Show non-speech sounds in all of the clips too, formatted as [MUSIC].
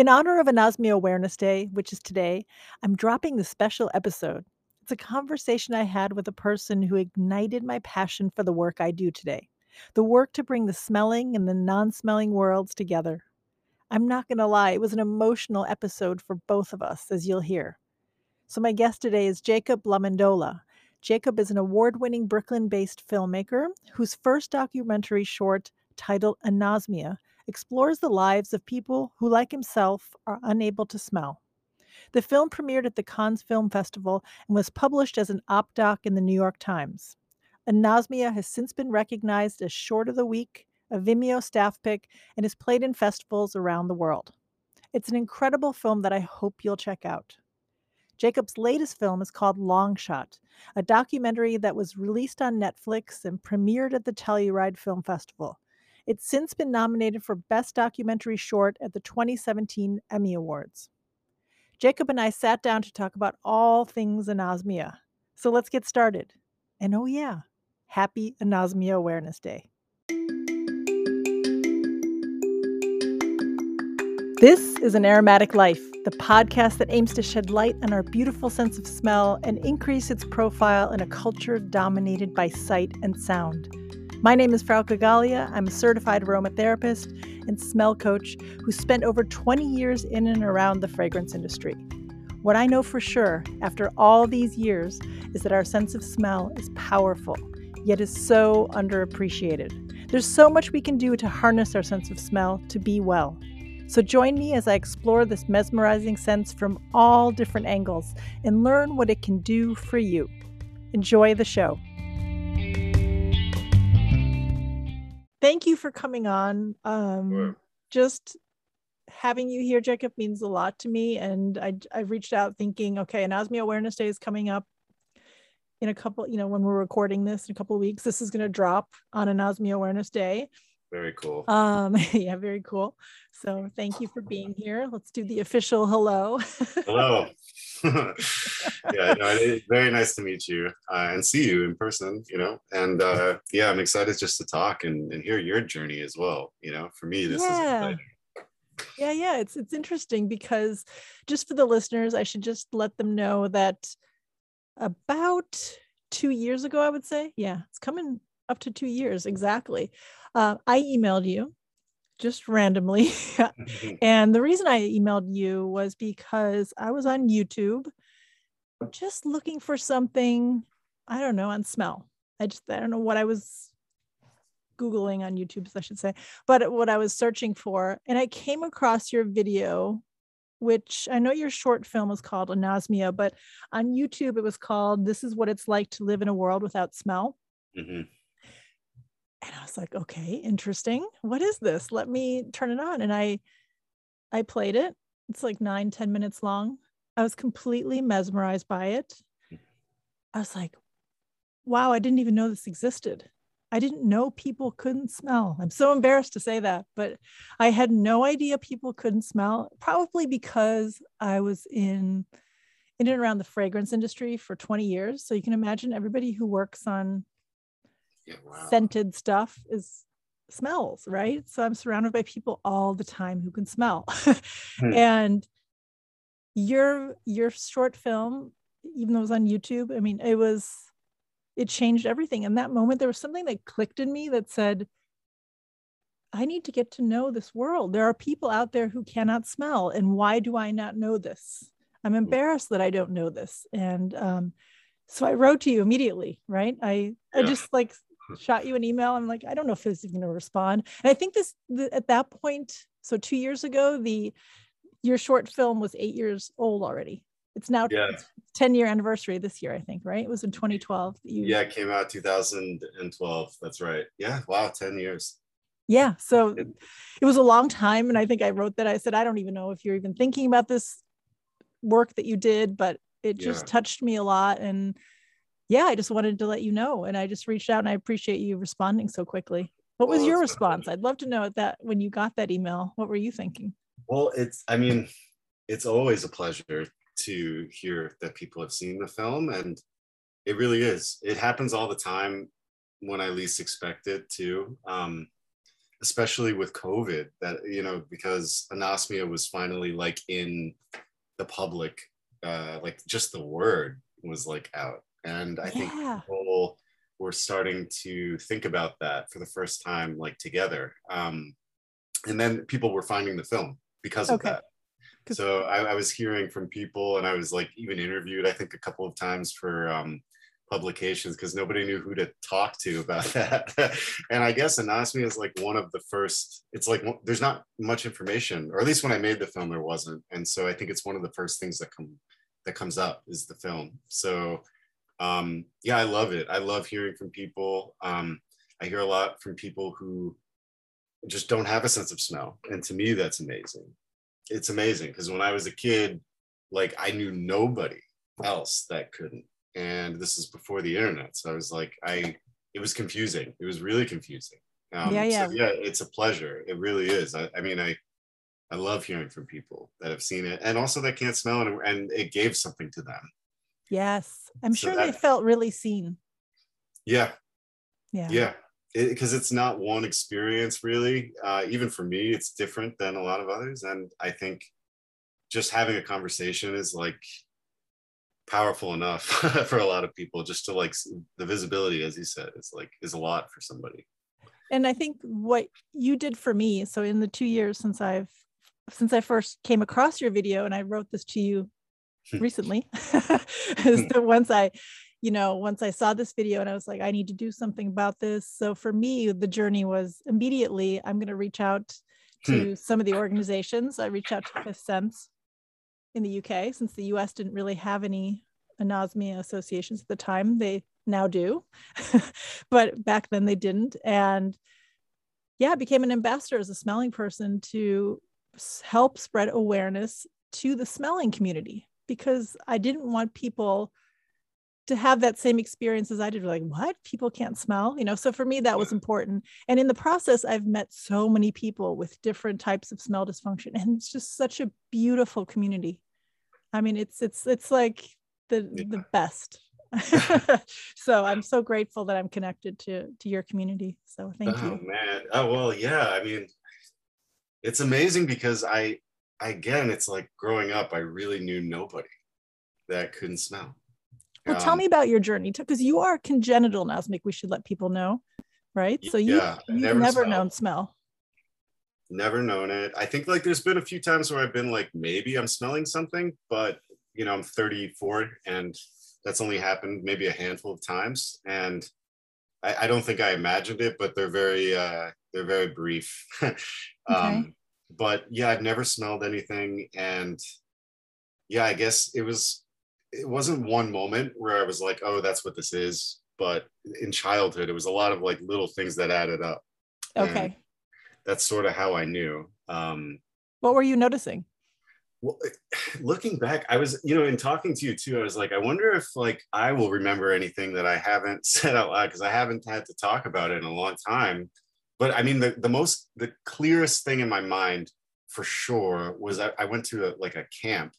In honor of Anosmia Awareness Day, which is today, I'm dropping the special episode. It's a conversation I had with a person who ignited my passion for the work I do today the work to bring the smelling and the non smelling worlds together. I'm not going to lie, it was an emotional episode for both of us, as you'll hear. So, my guest today is Jacob LaMendola. Jacob is an award winning Brooklyn based filmmaker whose first documentary short, titled Anosmia, explores the lives of people who, like himself, are unable to smell. The film premiered at the Cannes Film Festival and was published as an op doc in the New York Times. Anosmia has since been recognized as Short of the Week, a Vimeo staff pick, and is played in festivals around the world. It's an incredible film that I hope you'll check out. Jacob's latest film is called Long Shot, a documentary that was released on Netflix and premiered at the Telluride Film Festival. It's since been nominated for Best Documentary Short at the 2017 Emmy Awards. Jacob and I sat down to talk about all things anosmia. So let's get started. And oh, yeah, happy Anosmia Awareness Day. This is An Aromatic Life, the podcast that aims to shed light on our beautiful sense of smell and increase its profile in a culture dominated by sight and sound. My name is Frau Gallia. I'm a certified aromatherapist and smell coach who spent over 20 years in and around the fragrance industry. What I know for sure after all these years is that our sense of smell is powerful, yet is so underappreciated. There's so much we can do to harness our sense of smell to be well. So join me as I explore this mesmerizing sense from all different angles and learn what it can do for you. Enjoy the show. Thank you for coming on. Um, sure. Just having you here, Jacob, means a lot to me. And I, I reached out thinking, okay, Anosmia Awareness Day is coming up in a couple, you know, when we're recording this in a couple of weeks. This is going to drop on Anosmia Awareness Day. Very cool. Um, [LAUGHS] yeah, very cool. So thank you for being here. Let's do the official hello. hello. [LAUGHS] [LAUGHS] yeah, no, very nice to meet you uh, and see you in person, you know. And uh, yeah, I'm excited just to talk and, and hear your journey as well. You know, for me, this is yeah. is yeah yeah it's it's interesting because just for the listeners i should just let them know that about two years ago i would say yeah it's coming up to two years exactly uh, I emailed you just randomly. [LAUGHS] and the reason I emailed you was because I was on YouTube just looking for something, I don't know, on smell. I just, I don't know what I was Googling on YouTube, I should say, but what I was searching for. And I came across your video, which I know your short film was called Anosmia, but on YouTube it was called This is What It's Like to Live in a World Without Smell. Mm-hmm and i was like okay interesting. What is this? Let me turn it on. And i i played it. It's like nine ten minutes long. I was completely mesmerized by it. Hmm. I was like wow i didn't even know this existed. I didn't know people couldn't smell. I'm so embarrassed to say that but i had no idea people couldn't smell probably because i was in in and around the fragrance industry for 20 years. So you can imagine everybody who works on yeah, wow. scented stuff is smells, right? So I'm surrounded by people all the time who can smell. [LAUGHS] hmm. And your your short film, even though it was on YouTube, I mean, it was it changed everything. In that moment, there was something that clicked in me that said, I need to get to know this world. There are people out there who cannot smell. And why do I not know this? I'm hmm. embarrassed that I don't know this. And um, so I wrote to you immediately, right? I, yeah. I just like shot you an email. I'm like, I don't know if this is going to respond. And I think this the, at that point, so two years ago, the your short film was eight years old already. It's now yeah. 10 year anniversary this year, I think, right? It was in 2012. You... Yeah, it came out 2012. That's right. Yeah. Wow. 10 years. Yeah. So it was a long time. And I think I wrote that. I said, I don't even know if you're even thinking about this work that you did, but it just yeah. touched me a lot. And yeah, I just wanted to let you know. And I just reached out and I appreciate you responding so quickly. What was well, your response? I'd love to know that when you got that email, what were you thinking? Well, it's, I mean, it's always a pleasure to hear that people have seen the film. And it really is. It happens all the time when I least expect it too. Um, especially with COVID, that you know, because anosmia was finally like in the public, uh, like just the word was like out, and I think Yeah. people were starting to think about that for the first time, like together. Um, and then people were finding the film because of Okay. that. 'Cause- So I, I was hearing from people, and I was like even interviewed, I think, a couple of times for um, publications because nobody knew who to talk to about [LAUGHS] that. and I guess anosmia is like one of the first. It's like there's not much information, or at least when I made the film, there wasn't. And so I think it's one of the first things that come that comes up is the film. So um, yeah, I love it. I love hearing from people. Um, I hear a lot from people who just don't have a sense of smell, and to me, that's amazing. It's amazing because when I was a kid, like I knew nobody else that couldn't and this is before the internet so i was like i it was confusing it was really confusing um, Yeah, yeah. so yeah it's a pleasure it really is I, I mean i i love hearing from people that have seen it and also that can't smell and, and it gave something to them Yes. I'm So sure they felt really seen. yeah Yeah. yeah because it's not one experience really uh, even for me it's different than a lot of others and i think just having a conversation is like powerful enough [LAUGHS] for a lot of people just to like the visibility as you said is like is a lot for somebody and i think what you did for me so in the two years since i've since i first came across your video and i wrote this to you Hmm. recently [LAUGHS] hmm. is that once i you know once i saw this video and i was like i need to do something about this. So for me the journey was immediately i'm going to reach out to hmm. some of the organizations. I reached out to fifth sense in the uk since the us didn't really have any anosmia associations at the time they now do [LAUGHS] but back then they didn't. And yeah i became an ambassador as a smelling person to help spread awareness to the smelling community because i didn't want people to have that same experience as i did. Like what? People can't smell? You know so for me that was important. And in the process i've met so many people with different types of smell dysfunction and it's just such a beautiful community. I mean it's it's it's like the the best. [LAUGHS] [LAUGHS] So i'm so grateful that i'm connected to to your community. So thank oh you. Oh man. Oh well yeah. I mean it's amazing because i again it's like growing up i really knew nobody that couldn't smell well tell Um, me about your journey because you are congenital now. nasmic we should let people know right so you yeah, you've never never, known smell never known it. I think like there's been a few times where I've been like, maybe I'm smelling something, but you know, I'm 34 and that's only happened maybe a handful of times. And I, I don't think I imagined it, but they're very uh they're very brief. [LAUGHS] um but yeah, I've never smelled anything. And yeah, I guess it was it wasn't one moment where I was like, oh, that's what this is. But in childhood, it was a lot of like little things that added up. And okay that's sort of how I knew. Um, what were you noticing well, [SIGHS] looking back, I was, you know, in talking to you too, I was like, I wonder if like I will remember anything that I haven't [LAUGHS] said out loud because I haven't had to talk about it in a long time. But I mean, the, the most, the clearest thing in my mind for sure was I, I went to a, like a camp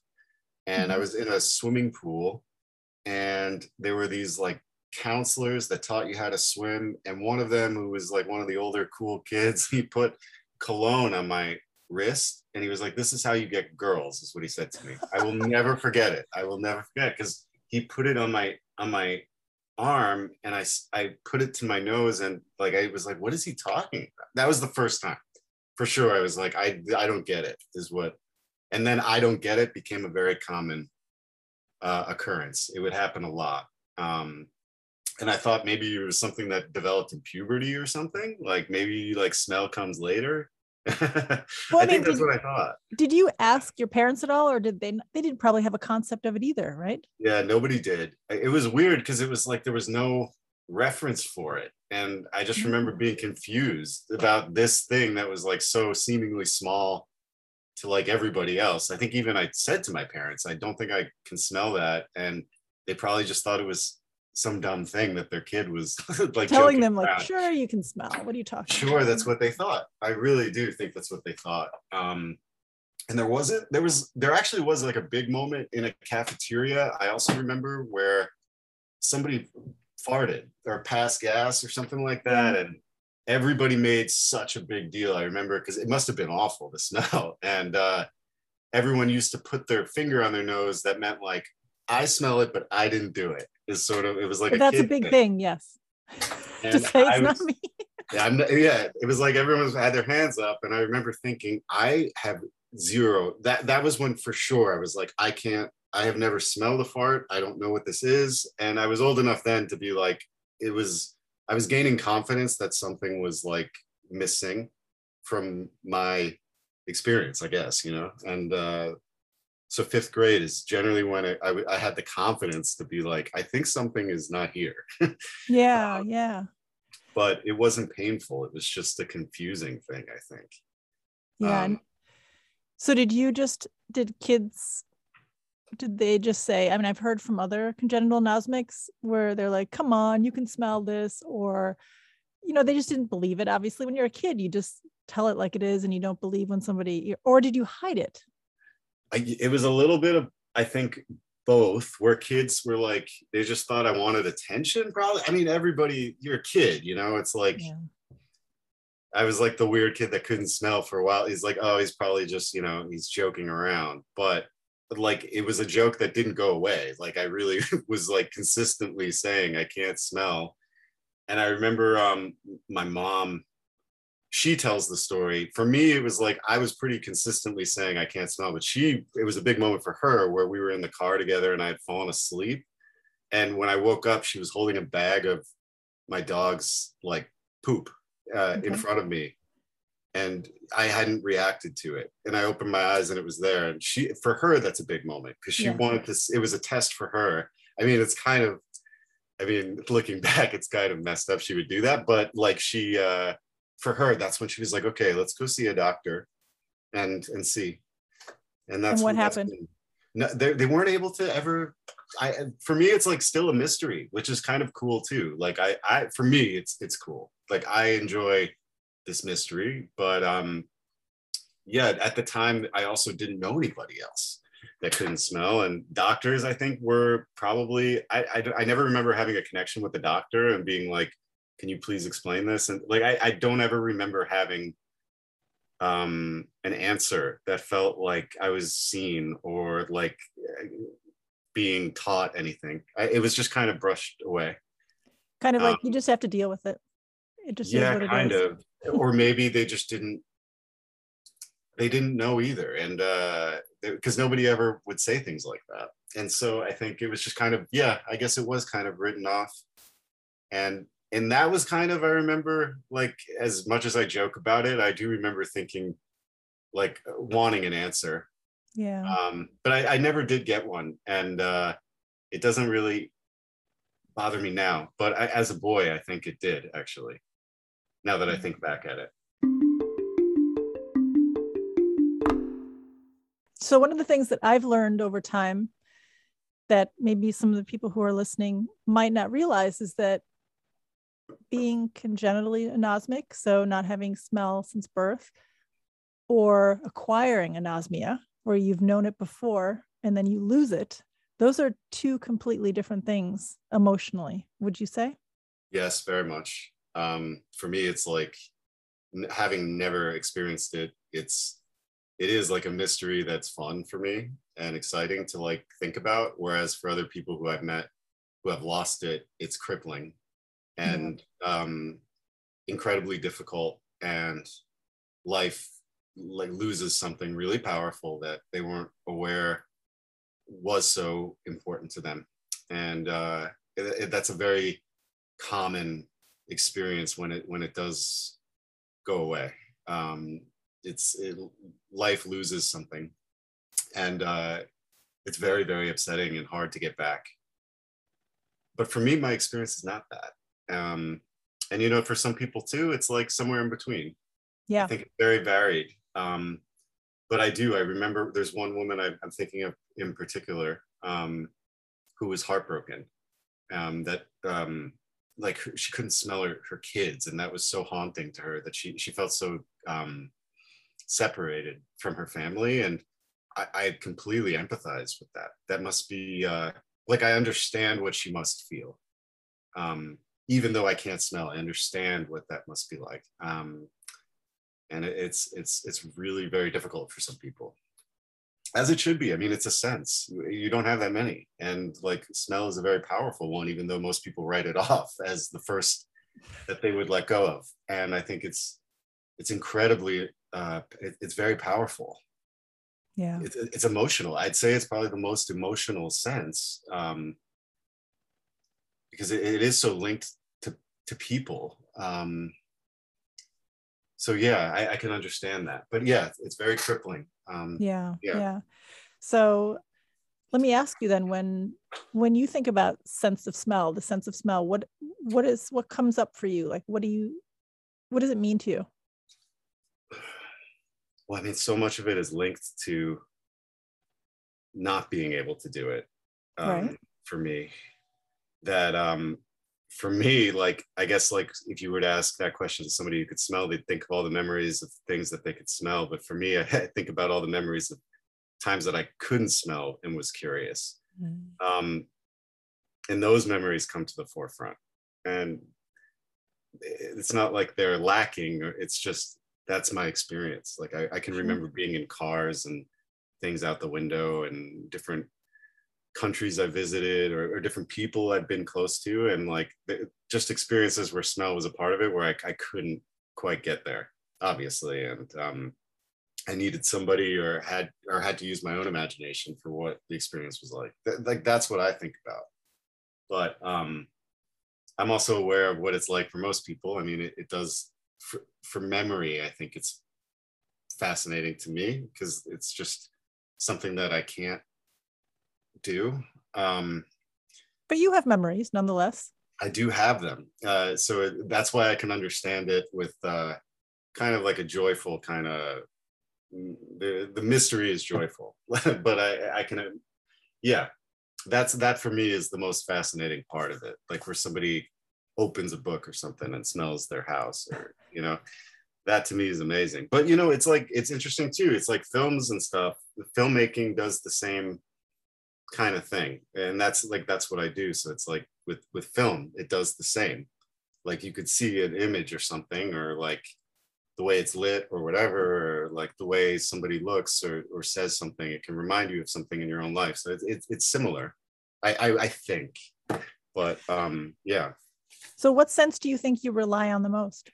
and I Mhm. was in a swimming pool and there were these like counselors that taught you how to swim. And one of them, who was like one of the older cool kids, [LAUGHS] he put cologne on my wrist and he was like, This is how you get girls, is what he said to me. I will never forget it. I will never forget because he put it on my on my arm and I, I put it to my nose and like I was like, what is he talking about? That was the first time. For sure. I was like, I I don't get it, is what and then I don't get it became a very common uh, occurrence. It would happen a lot. Um, and I thought maybe it was something that developed in puberty or something. Like maybe like smell comes later. I, [LAUGHS] Well, I think mean, that's did- what I thought. did you ask your parents at all or did they they didn't probably have a concept of it either right Yeah, nobody did. It was weird because it was like there was no reference for it. And I just mm-hmm. remember being confused about this thing that was like so seemingly small to like everybody else. I think even I said to my parents, I don't think I can smell that. And they probably just thought it was some dumb thing that their kid was [LAUGHS] like telling them like around. sure you can smell what are you talking Sure, about? that's what they thought. I really do think that's what they thought. Um, and there wasn't, there was, there actually was like a big moment in a cafeteria. I also remember where somebody farted or passed gas or something like that. And everybody made such a big deal. I remember because it must have been awful the [LAUGHS] smell, and uh, everyone used to put their finger on their nose. That meant like I smell it, but I didn't do it. Is sort of it was like a that's a big thing. thing, yes. [LAUGHS] to say it's not me. [LAUGHS] Yeah, I'm, yeah, it was like everyone was- had their hands up, and I remember thinking, I have zero. That that was when for sure I was like, I can't. I have never smelled a fart. I don't know what this is, and I was old enough then to be like, it was. I was gaining confidence that something was like missing from my experience, I guess, you know, and uh, so fifth grade is generally when I had the confidence to be like, I think something is not here. [LAUGHS] Yeah, Um, yeah. but it wasn't painful. It was just a confusing thing, I think. Yeah. Um, so did you just did kids did they just say, I mean, I've heard from other congenital anosmics where they're like, come on, you can smell this, or you know, they just didn't believe it. Obviously, when you're a kid, you just tell it like it is and you don't believe when somebody or did you hide it? I, it was a little bit of, I think, both, where kids were like, they just thought I wanted attention, probably. I mean, everybody, you're a kid, you know, it's like, Yeah. I was like the weird kid that couldn't smell for a while. He's like, oh, he's probably just, you know, he's joking around. But but, like it was a joke that didn't go away. Like I really [LAUGHS] was like consistently saying I can't smell. And I remember um my mom, she tells the story. For me, it was like I was pretty consistently saying I can't smell, but she it was a big moment for her where we were in the car together and I had fallen asleep. And when I woke up, she was holding a bag of my dog's like poop uh, in front of me and i hadn't reacted to it and i opened my eyes and it was there and she for her that's a big moment because she Yeah. wanted this it was a test for her i mean it's kind of i mean looking [LAUGHS] back it's kind of messed up she would do that but like she uh for her that's when she was like okay let's go see a doctor and and see. And that's what happened? no, they, they weren't able to ever i for me it's like still a mystery which is kind of cool too. Like i i for me it's it's cool. Like i enjoy this mystery but um yeah at the time i also didn't know anybody else that couldn't smell. And doctors i think were probably i i, I never remember having a connection with the doctor and being like can you please explain this? And like i, I don't ever remember having um an answer that felt like i was seen or like uh, being taught anything. I, it was just kind of brushed away. Kind of like Um, you just have to deal with it. It just yeah it kind is. of. Or maybe they just didn't they didn't know either. And uh because nobody ever would say things like that. And so i think it was just kind of yeah i guess it was kind of written off. And and that was kind of i remember like as much as i joke about it i do remember thinking like wanting an answer Yeah. um but i, I never did get one and uh it doesn't really bother me now but I, as a boy i think it did actually now that i think back at it So one of the things that I've learned over time that maybe some of the people who are listening might not realize is that being congenitally anosmic, so not having smell since birth, or acquiring anosmia, where you've known it before and then you lose it, those are two completely different things emotionally, would you say? Yes, very much. Um, for me, it's like having never experienced it. It's it is like a mystery that's fun for me and exciting to like think about. Whereas for other people who I've met who have lost it, it's crippling and um, incredibly difficult, and life like loses something really powerful that they weren't aware was so important to them. And uh, it, it, that's a very common experience when it when it does go away. Um, it's it, life loses something, and uh, it's very very upsetting and hard to get back. But for me, my experience is not that. Um, and you know, for some people too, it's like somewhere in between. Yeah. I think it's very varied. Um, but I do. I remember there's one woman I, I'm thinking of in particular um, who was heartbroken. Um, that um, like her- she couldn't smell her, her kids, and that was so haunting to her that she she felt so um, separated from her family, and I, I completely empathize with that. That must be uh, like I understand what she must feel. Um, even though I can't smell, I understand what that must be like. Um, and it, it's it's it's really very difficult for some people, as it should be. I mean, it's a sense. You don't have that many, and like smell is a very powerful one, even though most people write it [LAUGHS] off as the first that they would let go of. And I think it's it's incredibly uh, it, it's very powerful. Yeah, it's, it's emotional. I'd say it's probably the most emotional sense. Um, because it, it is so linked to to people. Um, so yeah, I, I, can understand that. But yeah, it's very crippling. Um, yeah, yeah, yeah. So let me ask you then when when you think about sense of smell the sense of smell what what is what comes up for you like what do you what does it mean to you [SIGHS] well i mean so much of it is linked to not being able to do it um, right. for me that um for me like i guess like if you were to ask that question to somebody who could smell they'd think of all the memories of things that they could smell. But for me [LAUGHS] i think about all the memories of times that i couldn't smell and was curious. Mm. um and those memories come to the forefront. And it's not like they're lacking it's just that's my experience. Like i, I can remember being in cars and things out the window and different countries I visited or, or, different people I've been close to, and like just experiences where smell was a part of it, where I, I couldn't quite get there, obviously, and um, I needed somebody or had or had to use my own imagination for what the experience was like. Th- like that's what I think about. But um, I'm also aware of what it's like for most people. I mean, it, it does for, for memory. I think it's fascinating to me because it's just something that I can't do. Um, but you have memories nonetheless. I do have them. Uh, so it, that's why I can understand it with uh, kind of like a joyful kind of the the mystery is joyful, [LAUGHS] but I I can yeah that's that for me is the most fascinating part of it. Like where somebody opens a book or something and smells their house or you know that to me is amazing. But you know it's like it's interesting too. It's like films and stuff. The filmmaking does the same kind of thing. And that's like that's what i do. So it's like with with film it does the same. Like you could see an image or something or like the way it's lit or whatever or like the way somebody looks or, or says something. It can remind you of something in your own life. So it's, it's, it's similar I, I i think. But um yeah. So what sense do you think you rely on the most?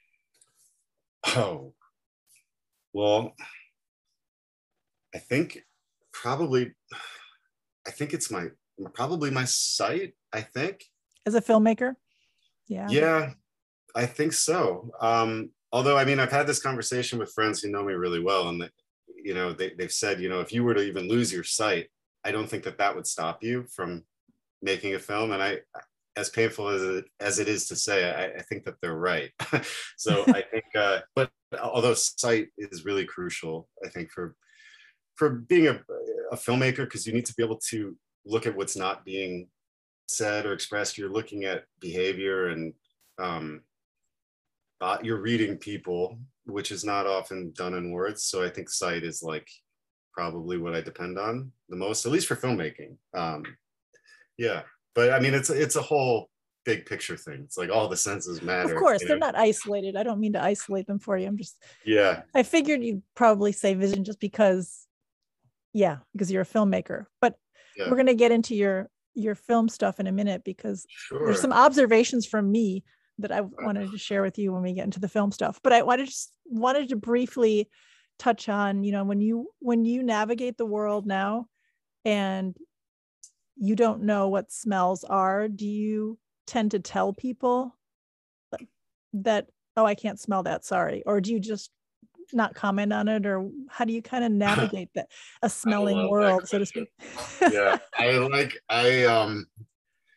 Oh. Well i think probably I think it's my probably my sight. I think as a filmmaker. Yeah. Yeah, I think so. Um, although I mean, I've had this conversation with friends who know me really well, and that you know they, they've said, you know, if you were to even lose your sight, I don't think that that would stop you from making a film. And I, as painful as it, as it is to say, I, I think that they're right. [LAUGHS] so I [LAUGHS] think, uh, but although sight is really crucial, I think for for being a, a filmmaker because you need to be able to look at what's not being said or expressed you're looking at behavior and um, uh, you're reading people which is not often done in words so i think sight is like probably what i depend on the most at least for filmmaking um, yeah but i mean it's it's a whole big picture thing. It's like all the senses matter. Of course, they're know? not isolated. I don't mean to isolate them for you. I'm just yeah. I figured you'd probably say vision just because yeah because you're a filmmaker but yeah. we're going to get into your your film stuff in a minute because sure. there's some observations from me that I wanted to share with you when we get into the film stuff. But I wanted just wanted to briefly touch on, you know, when you when you navigate the world now and you don't know what smells are, do you tend to tell people that oh, I can't smell that, sorry, or do you just not comment on it or how do you kind of [LAUGHS] navigate that a smelling world so to speak yeah i [LAUGHS] like i um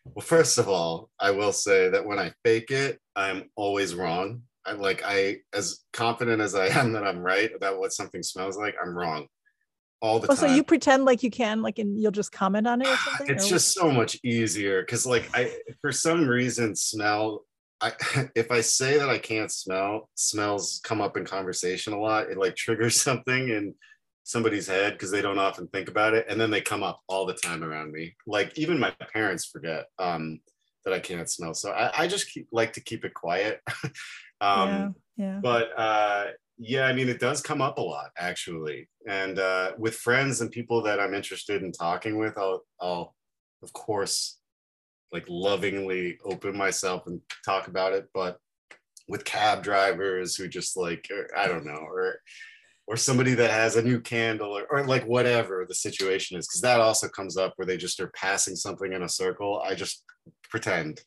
well first of all i will say that when i fake it i'm always wrong i like i as confident as i am that i'm right about what something smells like i'm wrong all the oh, time. So you pretend like you can, like, and you'll just comment on it or something. It's or? just so much easier because, like, I for some reason smell I [LAUGHS] if I say that I can't smell, smells come up in conversation a lot. It like [LAUGHS] triggers something in somebody's head because they don't often think about it, and then they come up all the time around me. Like even my parents forget. Um, that I can't smell. So I, I just keep, like to keep it quiet. [LAUGHS] um, yeah, yeah. But uh, yeah, I mean, it does come up a lot actually. And uh, with friends and people that I'm interested in talking with, I'll, I'll of course, like lovingly open myself and talk about it. But with cab drivers who just like, I don't know, or or somebody that has a new candle or, or like whatever the situation is because that also comes up where they just are passing something in a circle i just pretend.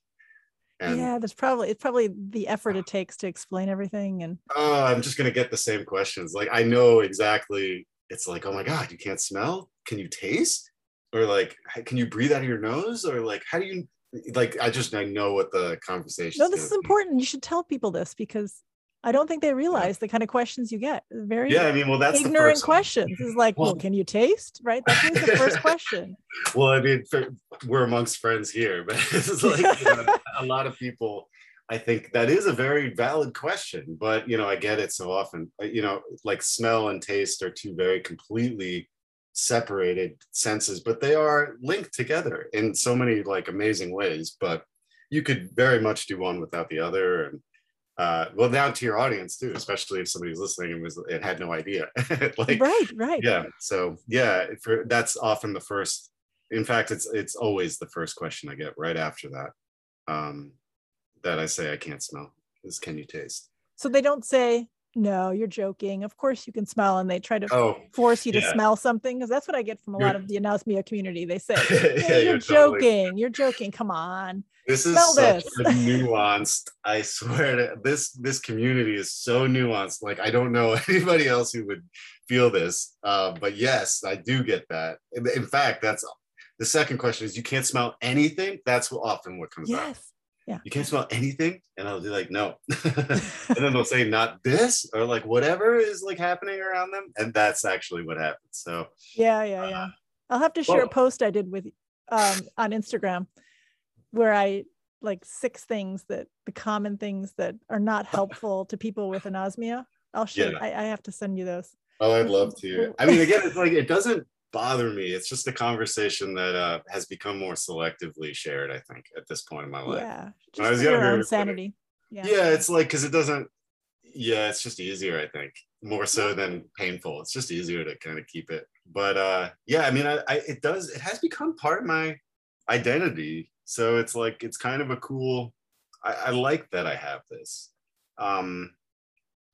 And, yeah there's probably it's probably the effort it takes to explain everything and oh i'm just going to get the same questions like i know exactly it's like oh my god you can't smell? Can you taste? Or like can you breathe out of your nose? Or like how do you like i just i know what the conversation no this is important you should tell people this because I don't think they realize the kind of questions you get. Very yeah, I mean, well, that's ignorant questions. Is like, well, well, can you taste? Right? That's the first question. [LAUGHS] Well, I mean, we're amongst friends here, but [LAUGHS] it's like you know, [LAUGHS] a lot of people. I think that is a very valid question, but you know, I get it so often. Uh, you know, like smell and taste are two very completely separated senses, but they are linked together in so many like amazing ways. But you could very much do one without the other, and uh, well down to your audience too especially if somebody's listening and was and had no idea. [LAUGHS] Like right right. yeah so yeah for that's often the first in fact it's it's always the first question i get right after that um that i say i can't smell. Is can you taste? So they don't say no you're joking. Of course you can smell and they try to oh, force you to smell something because that's what i get from a you're, lot of the anosmia community. They say [LAUGHS] hey, yeah, you're, joking totally. you're joking come on. This is Smell such this. nuanced i swear to this this community is so nuanced like i don't know [LAUGHS] anybody else who would feel this uh, but yes i do get that. In, in, fact that's the second question is you can't smell anything? That's often what comes yes. up yeah you can't smell anything and i'll be like no [LAUGHS] [LAUGHS] and then they'll say not this or like whatever is like happening around them and that's actually what happens so yeah yeah yeah uh, i'll have to share well, a post i did with um on instagram where I like six things that the common things that are not helpful to people with anosmia. I'll share, Yeah. I, I, have to send you those. Oh, I'd love to. [LAUGHS] I mean, again, it's like it doesn't bother me. It's just a conversation that uh, has become more selectively shared. I think at this point in my life. Yeah. When I was younger, insanity. Yeah. Yeah, it's like because it doesn't. Yeah, it's just easier. I think more so than painful. It's just easier to kind of keep it. But uh, yeah, I mean, I, I it does. It has become part of my identity so it's like it's kind of a cool. I, I like that I have this, um,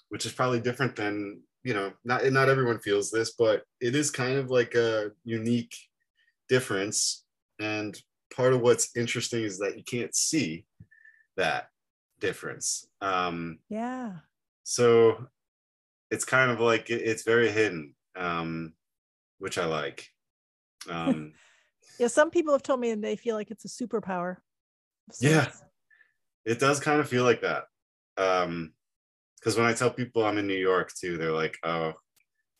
which is probably different than you know. Not not everyone feels this, but it is kind of like a unique difference. And part of what's interesting is that you can't see that difference. Um, yeah. So it's kind of like it's very hidden, um, which I like. Um, [LAUGHS] yeah some people have told me and they feel like it's a superpower yeah it does kind of feel like that um because when i tell people i'm in new york too they're like oh.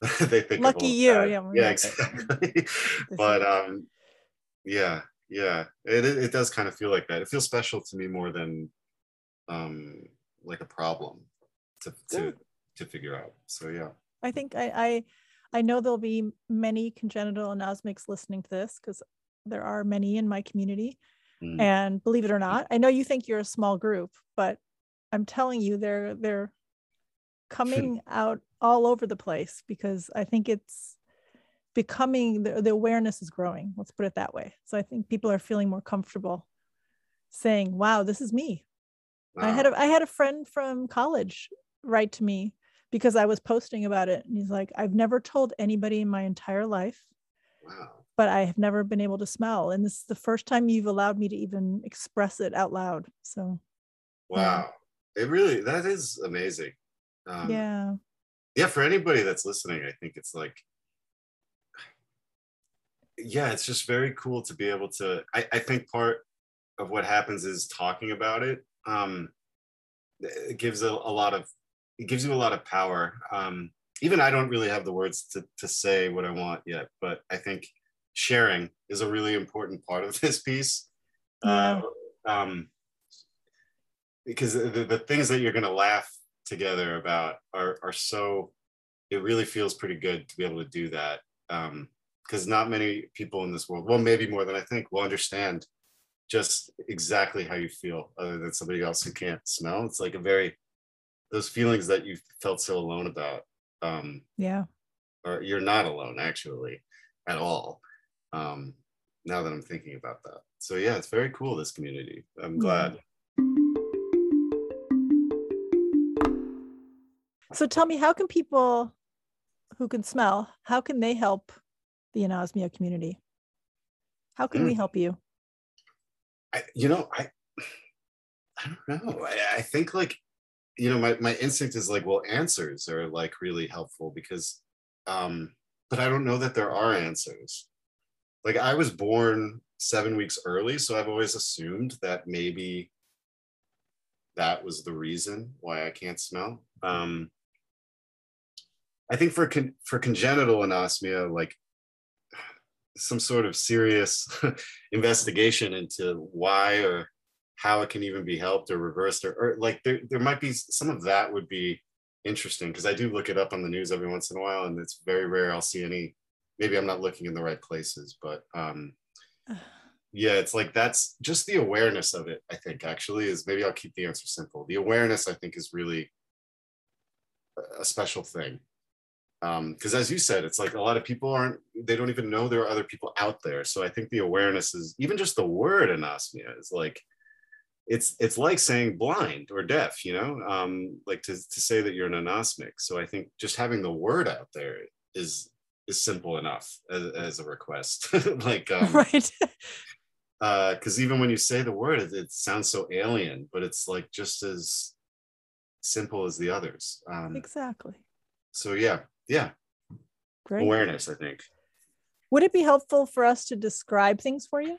[LAUGHS] They think lucky you yeah, yeah exactly. [LAUGHS] but um yeah yeah. It, it does kind of feel like that. It feels special to me more than um like a problem to to, to figure out. So yeah. I think i i I know there'll be many congenital anosmics listening to this because there are many in my community. Mm. And believe it or not, I know you think you're a small group, but I'm telling you, they're they're coming out all over the place because I think it's becoming the, the awareness is growing. Let's put it that way. So I think people are feeling more comfortable saying, "Wow, this is me." Wow. I had a, I had a friend from college write to me because I was posting about it, and he's like, "I've never told anybody in my entire life." Wow but I have never been able to smell. And this is the first time you've allowed me to even express it out loud. So, wow, it really, that is amazing. Um, yeah. Yeah. For anybody that's listening, I think it's like, yeah, it's just very cool to be able to. I, I think part of what happens is talking about it. Um, it gives a, a lot of, it gives you a lot of power. Um, even I don't really have the words to, to say what I want yet, but I think sharing is a really important part of [LAUGHS] this piece. Yeah. Uh, um, because the, the things that you're going to laugh together about are, are so, it really feels pretty good to be able to do that. Because um, not many people in this world, well, maybe more than I think, will understand just exactly how you feel other than somebody else who can't smell. It's like a very those feelings that you felt so alone about um yeah. or you're not alone actually at all um now that i'm thinking about that. So yeah it's very cool this community. I'm glad so tell me how can people who can smell how can they help the anosmia community how can mm. we help you I, you know, I, I don't know. I, I think like, you know, my, my instinct is like, well, answers are like really helpful because, um, but I don't know that there are answers. Like I was born seven weeks early, so I've always assumed that maybe that was the reason why I can't smell. Um, I think for con- for congenital anosmia, like some sort of serious [LAUGHS] investigation into why or how it can even be helped or reversed or, or like there, there might be some of that would be interesting because I do look it up on the news every once in a while and it's very rare I'll see any maybe I'm not looking in the right places but um [SIGHS] yeah it's like that's just the awareness of it I think actually is maybe I'll keep the answer simple. The awareness I think is really a special thing because um, as you said it's like a lot of people aren't they don't even know there are other people out there. So i think the awareness is even just the word anosmia is like it's it's like saying blind or deaf you know? Um, like to, to say that you're an anosmic so i think just having the word out there is is simple enough as, as a request. [LAUGHS] Like um, right. because [LAUGHS] uh, even when you say the word it, it, sounds so alien but it's like just as simple as the others. Um, exactly. so yeah yeah. Great. awareness i think. Would it be helpful for us to describe things for you?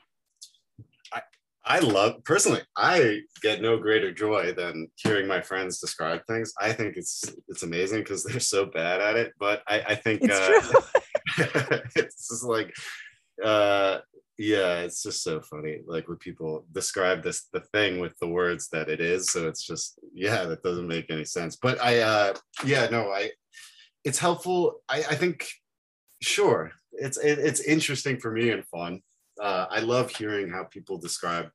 I, I love personally i get no greater joy than hearing my friends describe things. I think it's it's amazing because they're so bad at it but i i think it's, uh, [LAUGHS] it's just like uh yeah it's just so funny like when people describe this the thing with the words that it is. So it's just yeah that doesn't make any sense. But i uh yeah no i it's helpful. I, I think, sure, it's it, it's interesting for me and fun. Uh, I love hearing how people describe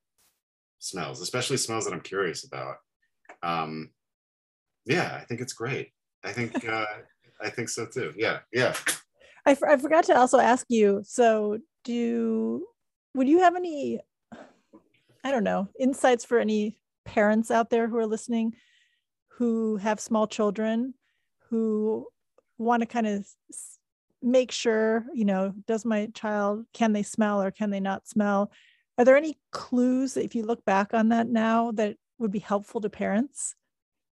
smells, especially smells that I'm curious about. Um, yeah, I think it's great. I think [LAUGHS] uh, I think so too. Yeah, yeah. I, f- I forgot to also ask you. So, do would you have any? I don't know insights for any parents out there who are listening who have small children who want to kind of make sure, you know, does my child, can they smell or can they not smell? Are there any clues if you look back on that now that would be helpful to parents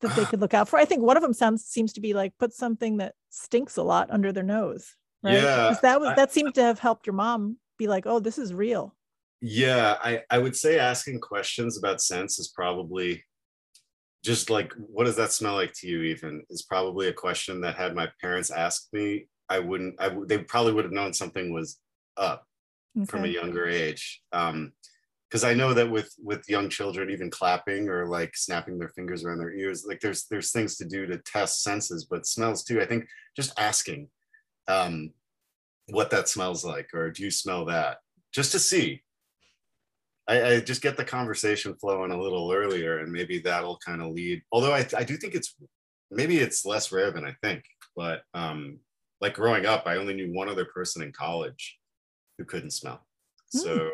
that they could look out for? I think one of them sounds seems to be like put something that stinks a lot under their nose. Right? Yeah. That was that seemed to have helped your mom be like, oh, this is real. Yeah, I, I would say asking questions about sense is probably just like what does that smell like to you even is probably a question that had my parents asked me. I wouldn't i they probably would have known something was up okay. from a younger age um because i know that with with young children even clapping or like snapping their fingers around their ears like there's there's things to do to test senses but smells too i think just asking um what that smells like or do you smell that? Just to see I, I, just get the conversation flowing a little earlier and maybe that'll kind of lead although I, I do think it's maybe it's less rare than i think but um like growing up i only knew one other person in college who couldn't smell so mm.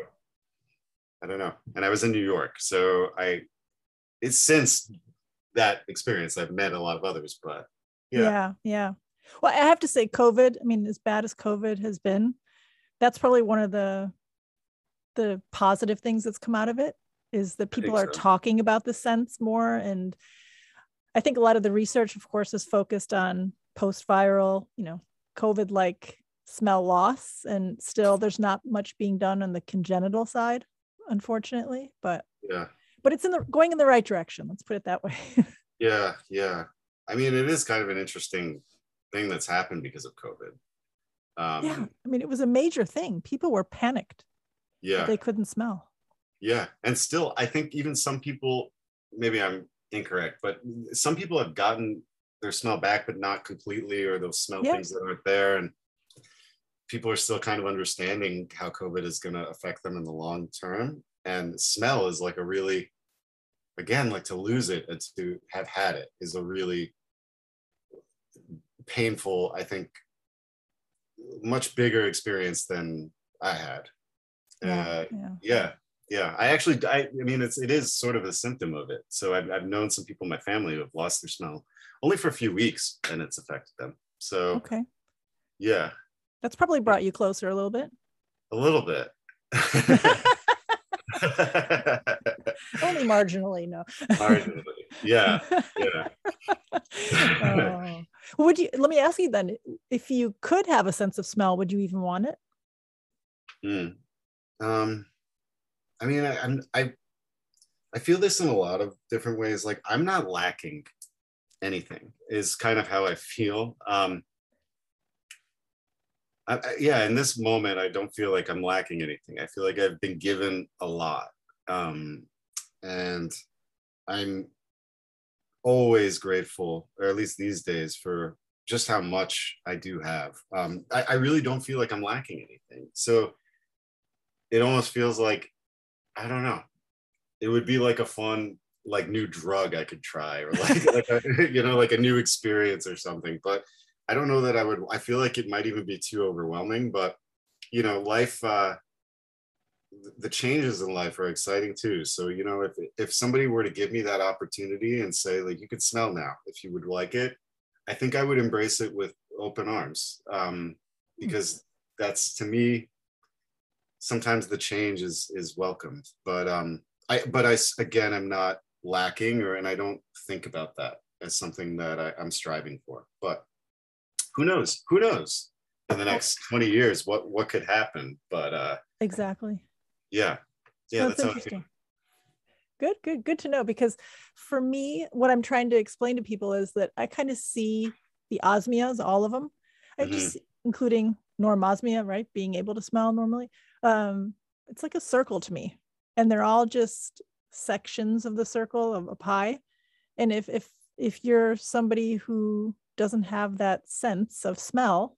i don't know and i was in new york so i it's since that experience i've met a lot of others but yeah yeah, yeah. well i have to say covid i mean as bad as covid has been that's probably one of the the positive things that's come out of it is that people are so. talking about the sense more. And i think a lot of the research of course is focused on post-viral you know covid like smell loss. And still there's not much being done on the congenital side unfortunately but yeah. but it's in the going in the right direction let's put it that way. [LAUGHS] Yeah yeah. I mean it is kind of an interesting thing that's happened because of covid. Um, yeah i mean it was a major thing. People were panicked yeah. They couldn't smell. Yeah. And still i think even some people maybe i'm incorrect but some people have gotten their smell back but not completely or they'll smell yeah. things that aren't there and people are still kind of understanding how covid is going to affect them in the long term. And smell is like a really again like to lose it and to have had it is a really painful i think much bigger experience than i had yeah, uh, yeah. yeah yeah i actually I, I mean it's it is sort of a symptom of it so I've, I've known some people in my family who have lost their smell only for a few weeks and it's affected them so okay yeah that's probably brought you closer a little bit a little bit [LAUGHS] Only marginally, no. marginally, yeah, yeah. [LAUGHS] oh. Would you? Let me ask you then: if you could have a sense of smell, would you even want it? Mm. Um, I mean, I, I'm I I feel this in a lot of different ways. Like I'm not lacking anything. Is kind of how I feel. Um, I, yeah, in this moment, I don't feel like I'm lacking anything. I feel like I've been given a lot. Um, and I'm always grateful, or at least these days, for just how much I do have. Um, I, I really don't feel like I'm lacking anything. So it almost feels like, I don't know, it would be like a fun, like new drug I could try, or like, [LAUGHS] like a, [LAUGHS] you know, like a new experience or something. But I don't know that I would. I feel like it might even be too overwhelming. But you know, life. Uh, the changes in life are exciting too. So you know, if if somebody were to give me that opportunity and say like you could smell now if you would like it, I think I would embrace it with open arms um, because that's to me sometimes the change is is welcomed. But um, I but I again I'm not lacking or and I don't think about that as something that I, I'm striving for. But who knows? Who knows? In the next 20 years, what what could happen? But uh exactly. Yeah. Yeah, that's, that's interesting. Good, good, good to know because for me, what I'm trying to explain to people is that I kind of see the osmias, all of them. I mm-hmm. just including normosmia, right? Being able to smell normally. Um, it's like a circle to me. And they're all just sections of the circle of a pie. And if if if you're somebody who doesn't have that sense of smell,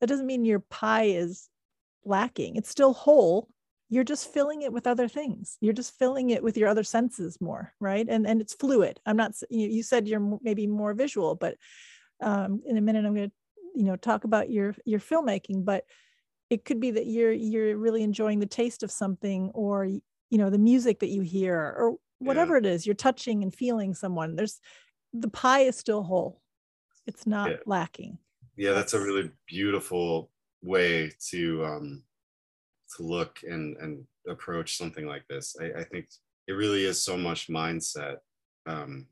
that doesn't mean your pie is lacking. It's still whole. You're just filling it with other things. You're just filling it with your other senses more, right? And and it's fluid. I'm not. You, said you're maybe more visual, but um, in a minute I'm going to, you know, talk about your your filmmaking. But it could be that you're you're really enjoying the taste of something, or you know, the music that you hear, or whatever yeah. it is. You're touching and feeling someone. There's the pie is still whole it's not yeah. lacking yeah that's a really beautiful way to um to look and and approach something like this i, I think it really is so much mindset um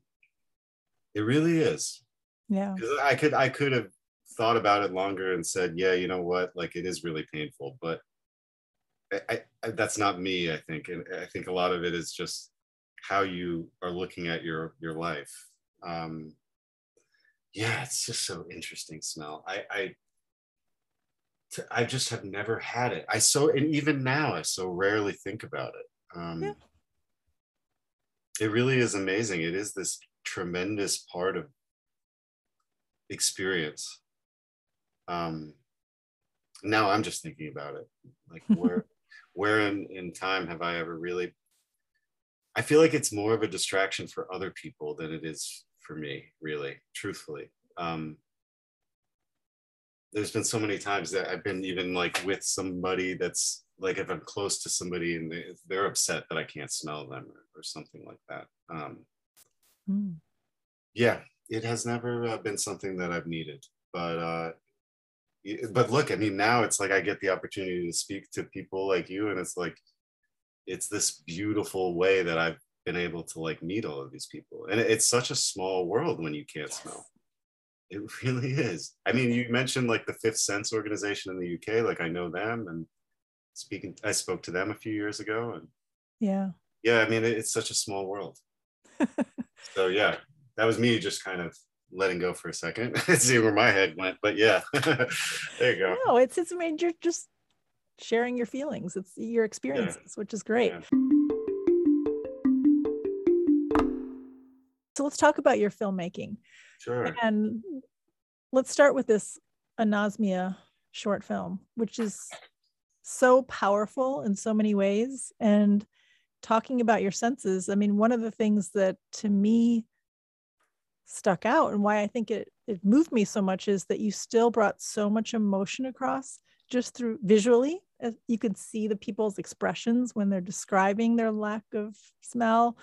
it really is yeah i could i could have thought about it longer and said yeah you know what like it is really painful but I, I, that's not me i think and i think a lot of it is just how you are looking at your your life um yeah, it's just so interesting smell. I, I I just have never had it. I so and even now I so rarely think about it. Um, yeah. It really is amazing. It is this tremendous part of experience. Um, now I'm just thinking about it. Like [LAUGHS] where where in, in time have I ever really I feel like it's more of a distraction for other people than it is for me, really, truthfully. Um, there's been so many times that I've been even like with somebody that's like if I'm close to somebody and they, they're upset that I can't smell them or, or something like that. Um, mm. Yeah, it has never uh, been something that I've needed, but uh, but look, I mean, now it's like I get the opportunity to speak to people like you, and it's like it's this beautiful way that I've been able to like meet all of these people and it's such a small world when you can't smell. It [LAUGHS] really is. I mean you mentioned like the fifth sense organization in the uk like i know them and speaking i spoke to them a few years ago and yeah. Yeah i mean it's such a small world. [LAUGHS] So yeah that was me just kind of letting go for a second [LAUGHS] see where my head went but yeah [LAUGHS] there you go no it's it's i mean you're just sharing your feelings it's your experiences yeah. which is great yeah. So let's talk about your filmmaking. Sure. And let's start with this anosmia short film, which is so powerful in so many ways. And talking about your senses, I mean, one of the things that to me stuck out and why I think it it moved me so much is that you still brought so much emotion across just through visually. You could see the people's expressions when they're describing their lack of smell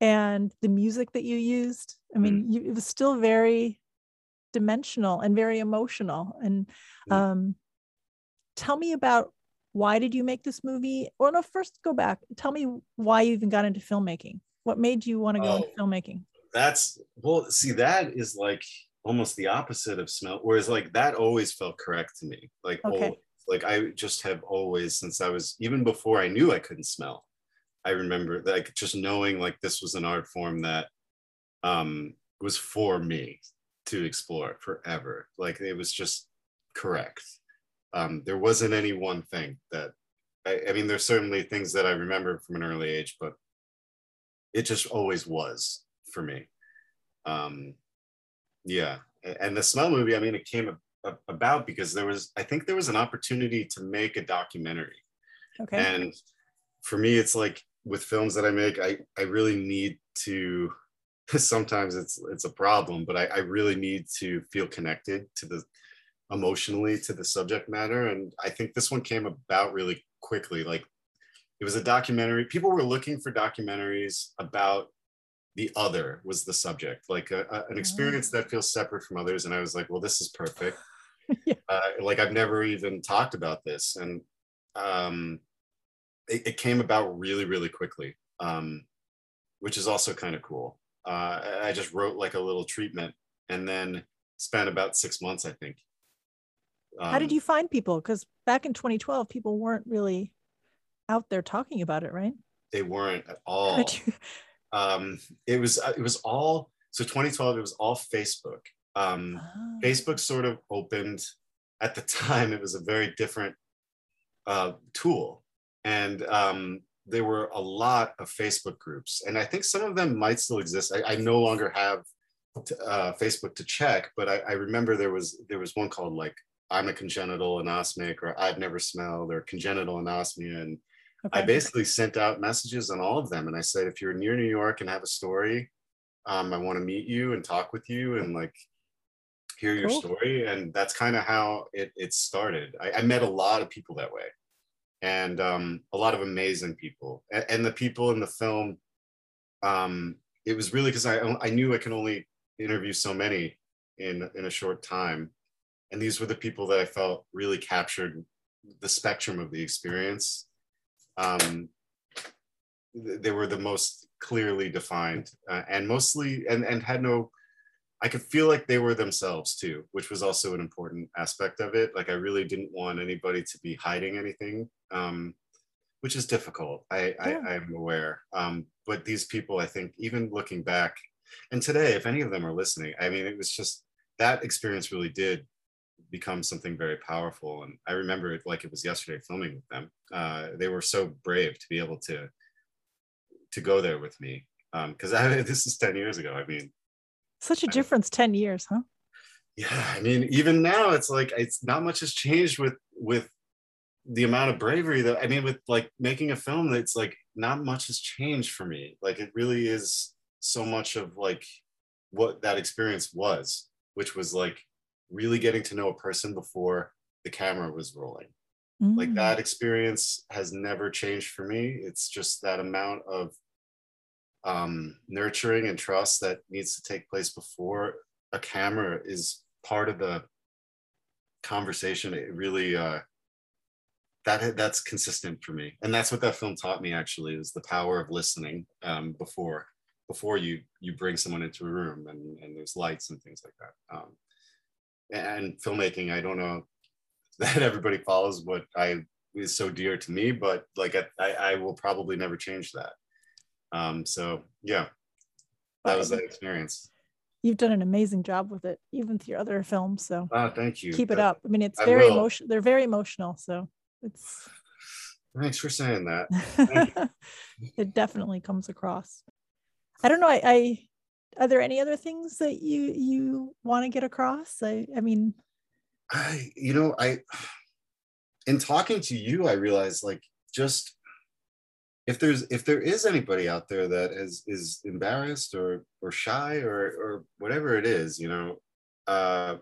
and the music that you used. I mean, mm. you, it was still very dimensional and very emotional. And mm. um, tell me about why did you make this movie? Or no, first go back. Tell me why you even got into filmmaking. What made you want to go oh, into filmmaking? That's well, see, that is like almost the opposite of smell. Whereas like that always felt correct to me. Like okay. always. like I just have always since I was even before I knew I couldn't smell. I remember like just knowing like this was an art form that um was for me to explore forever. Like it was just correct. Um, there wasn't any one thing that I, I mean, there's certainly things that I remember from an early age, but it just always was for me. Um, yeah, and the smell movie. I mean, it came about because there was, I think, there was an opportunity to make a documentary. Okay. And for me, it's like with films that I make, I I really need to. [LAUGHS] Sometimes it's it's a problem, but I, I really need to feel connected to the emotionally to the subject matter, and I think this one came about really quickly. Like it was a documentary. People were looking for documentaries about the other was the subject like a, a, an experience that feels separate from others and i was like well this is perfect. [LAUGHS] Yeah. uh, like i've never even talked about this and um, it, it, came about really really quickly um, which is also kind of cool. Uh, i just wrote like a little treatment and then spent about six months i think. Um, how did um, you find people? Because back in 2012 people weren't really out there talking about it right? They weren't at all um, it was uh, it was all so 2012 it was all facebook. Um, oh. facebook sort of opened at the [LAUGHS] time it was a very different uh, tool. And um, there were a lot of facebook groups. And i think some of them might still exist. I, I no longer have uh, facebook to check but I, I remember there was there was one called like i'm a congenital anosmic or i've never smelled or congenital anosmia and Okay. I basically sent out messages on all of them, and I said, if you're near New York and have a story, um, I want to meet you and talk with you and like hear your story. And that's kind of how it, it started. I, I, met a lot of people that way, and um, a lot of amazing people. And, and the people in the film, um, it was really because I I knew I can only interview so many in in a short time, and these were the people that I felt really captured the spectrum of the experience um, they were the most clearly defined uh, and mostly and and had no i could feel like they were themselves too which was also an important aspect of it like i really didn't want anybody to be hiding anything um, which is difficult i yeah. I i'm aware um, but these people i think even looking back and today if any of them are listening i mean it was just that experience really did become something very powerful. And I remember it like it was yesterday filming with them. Uh, they were so brave to be able to to go there with me because um, [LAUGHS] this is 10 years ago. I mean, such a difference 10 years, huh? Yeah, I mean, even now it's like it's not much has changed with with the amount of bravery that I mean, with like making a film that's like not much has changed for me. Like it really is so much of like what that experience was, which was like really getting to know a person before the camera was rolling. Mm. Like that experience has never changed for me. It's just that amount of um, nurturing and trust that needs to take place before a camera is part of the conversation. It really uh, that that's consistent for me, and that's what that film taught me. Actually, is the power of listening um, before before you you bring someone into a room and, and there's lights and things like that. And filmmaking i don't know [LAUGHS] that everybody follows what i is so dear to me but like i, I will probably never change that. Um so yeah. That was that experience. You've done an amazing job with it even with your other films so oh, thank you. keep it up. I mean it's very emotional they're very emotional so it's [SIGHS] thanks for saying that. [LAUGHS] It definitely comes across. I don't know I, I are there any other things that you you want to get across? I i mean i you know i in talking to you i realized like just if there's if there is anybody out there that is is embarrassed or or shy or or whatever it is you know uh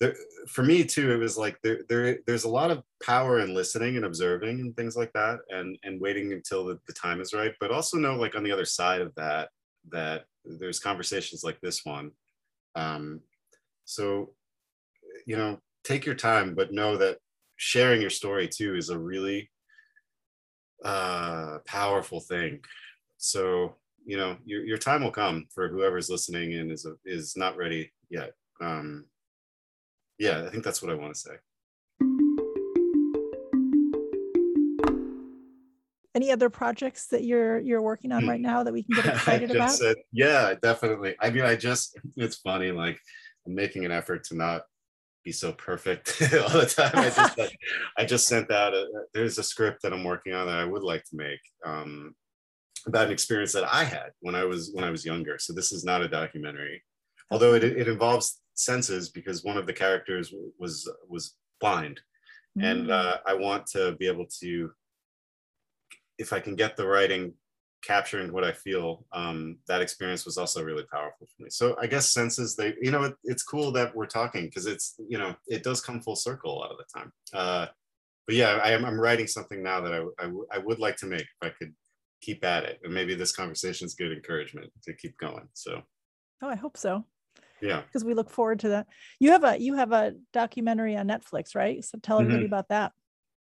there, for me too it was like there, there there's a lot of power in listening and observing and things like that and and waiting until the, the time is right but also know like on the other side of that that there's conversations like this one um so you know take your time but know that sharing your story too is a really uh, powerful thing. So you know your, your time will come for whoever's listening and is a, is not ready yet. Um, yeah, I think that's what I want to say. Any other projects that you're you're working on right now that we can get [LAUGHS] excited about? Said, yeah, definitely. I mean, I just it's funny. Like I'm making an effort to not be so perfect [LAUGHS] all the time. I just like, [LAUGHS] I just sent out a there's a script that I'm working on that I would like to make um, about an experience that I had when I was when I was younger. So this is not a documentary, although it, it involves senses because one of the characters was was blind, mm. and uh, I want to be able to, if I can get the writing capturing what I feel, um, that experience was also really powerful for me. So I guess senses they, you know, it, it's cool that we're talking because it's, you know, it does come full circle a lot of the time. Uh, but yeah, I am, I'm writing something now that I, I, I would like to make if I could keep at it. And maybe this conversation is good encouragement to keep going. So. Oh, I hope so. Yeah. Because we look forward to that. You have a, you have a documentary on Netflix, right? So tell everybody mm-hmm. about that.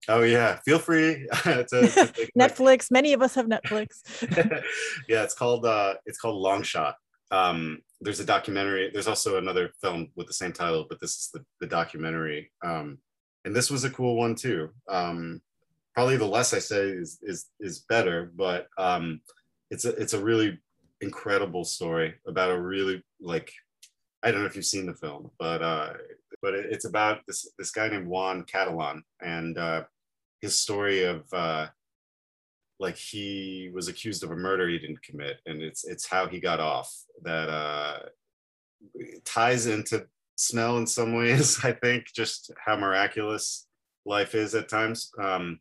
Oh yeah, feel free [LAUGHS] to, to [LAUGHS] Netflix. Many of us have Netflix. [LAUGHS] yeah, it's called uh, it's called Long Shot. Um, there's a documentary. There's also another film with the same title, but this is the, the documentary. Um, and this was a cool one too. Um, probably the less I say is is is better, but um, it's a it's a really incredible story about a really like I don't know if you've seen the film, but uh, but it's about this this guy named Juan Catalan and uh, his story of uh, like he was accused of a murder he didn't commit, and it's it's how he got off that uh, ties into smell in some ways. [LAUGHS] I think just how miraculous life is at times. Um,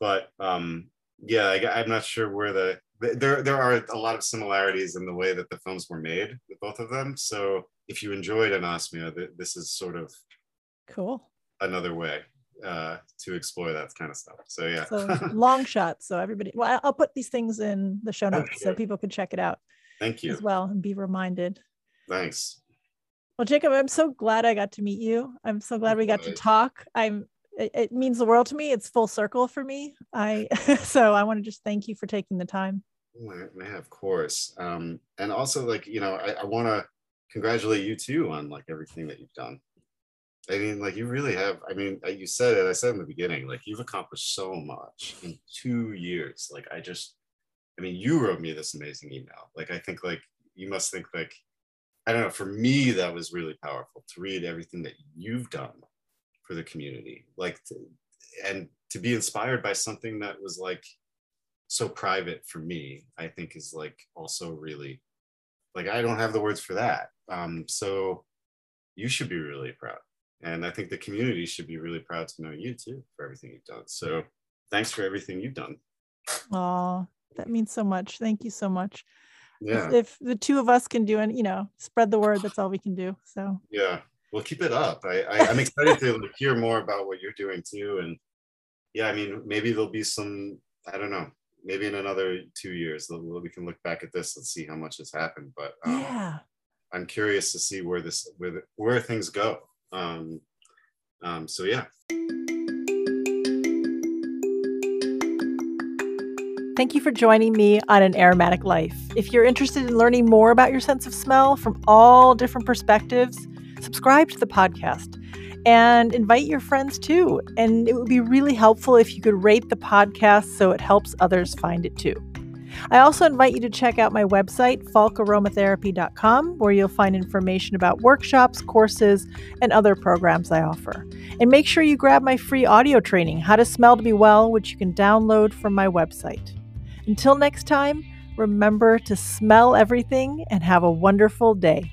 but um, yeah, I, I'm not sure where the there there are a lot of similarities in the way that the films were made with both of them. So if you enjoyed anosmia, this is sort of cool another way uh, to explore that kind of stuff. So yeah, so [LAUGHS] long shot. So everybody, well, I'll put these things in the show notes so people can check it out. Thank you as well and be reminded. Thanks. Well, Jacob, I'm so glad I got to meet you. I'm so glad we got to talk. I'm it, it means the world to me. It's full circle for me. I [LAUGHS] so I want to just thank you for taking the time. Yeah, of course. Um, and also, like you know, I, I want to congratulate you too on like everything that you've done. I mean, like you really have. I mean, uh, you said it. I said in the beginning, like you've accomplished so much in two years. Like I just, I mean, you wrote me this amazing email. Like I think, like you must think, like I don't know. For me, that was really powerful to read everything that you've done for the community. Like to, and to be inspired by something that was like so private for me i think is like also really like i don't have the words for that. Um so you should be really proud. And i think the community should be really proud to know you too for everything you've done. So thanks for everything you've done. Oh that means so much. Thank you so much. Yeah. if, if the two of us can do it you know spread the word that's all we can do so. Yeah well keep it up. I, I am excited to hear more about what you're doing too and yeah i mean maybe there'll be some i don't know maybe in another two years we can look back at this and see how much has happened but um, yeah. I'm curious to see where this where, where things go. Um, um so yeah. Thank you for joining me on An Aromatic Life. If you're interested in learning more about your sense of smell from all different perspectives, subscribe to the podcast and invite your friends too. And it would be really helpful if you could rate the podcast so it helps others find it too. I also invite you to check out my website, falkaromatherapy.com, where you'll find information about workshops, courses, and other programs I offer. And make sure you grab my free audio training, How to Smell to Be Well, which you can download from my website. Until next time, remember to smell everything and have a wonderful day.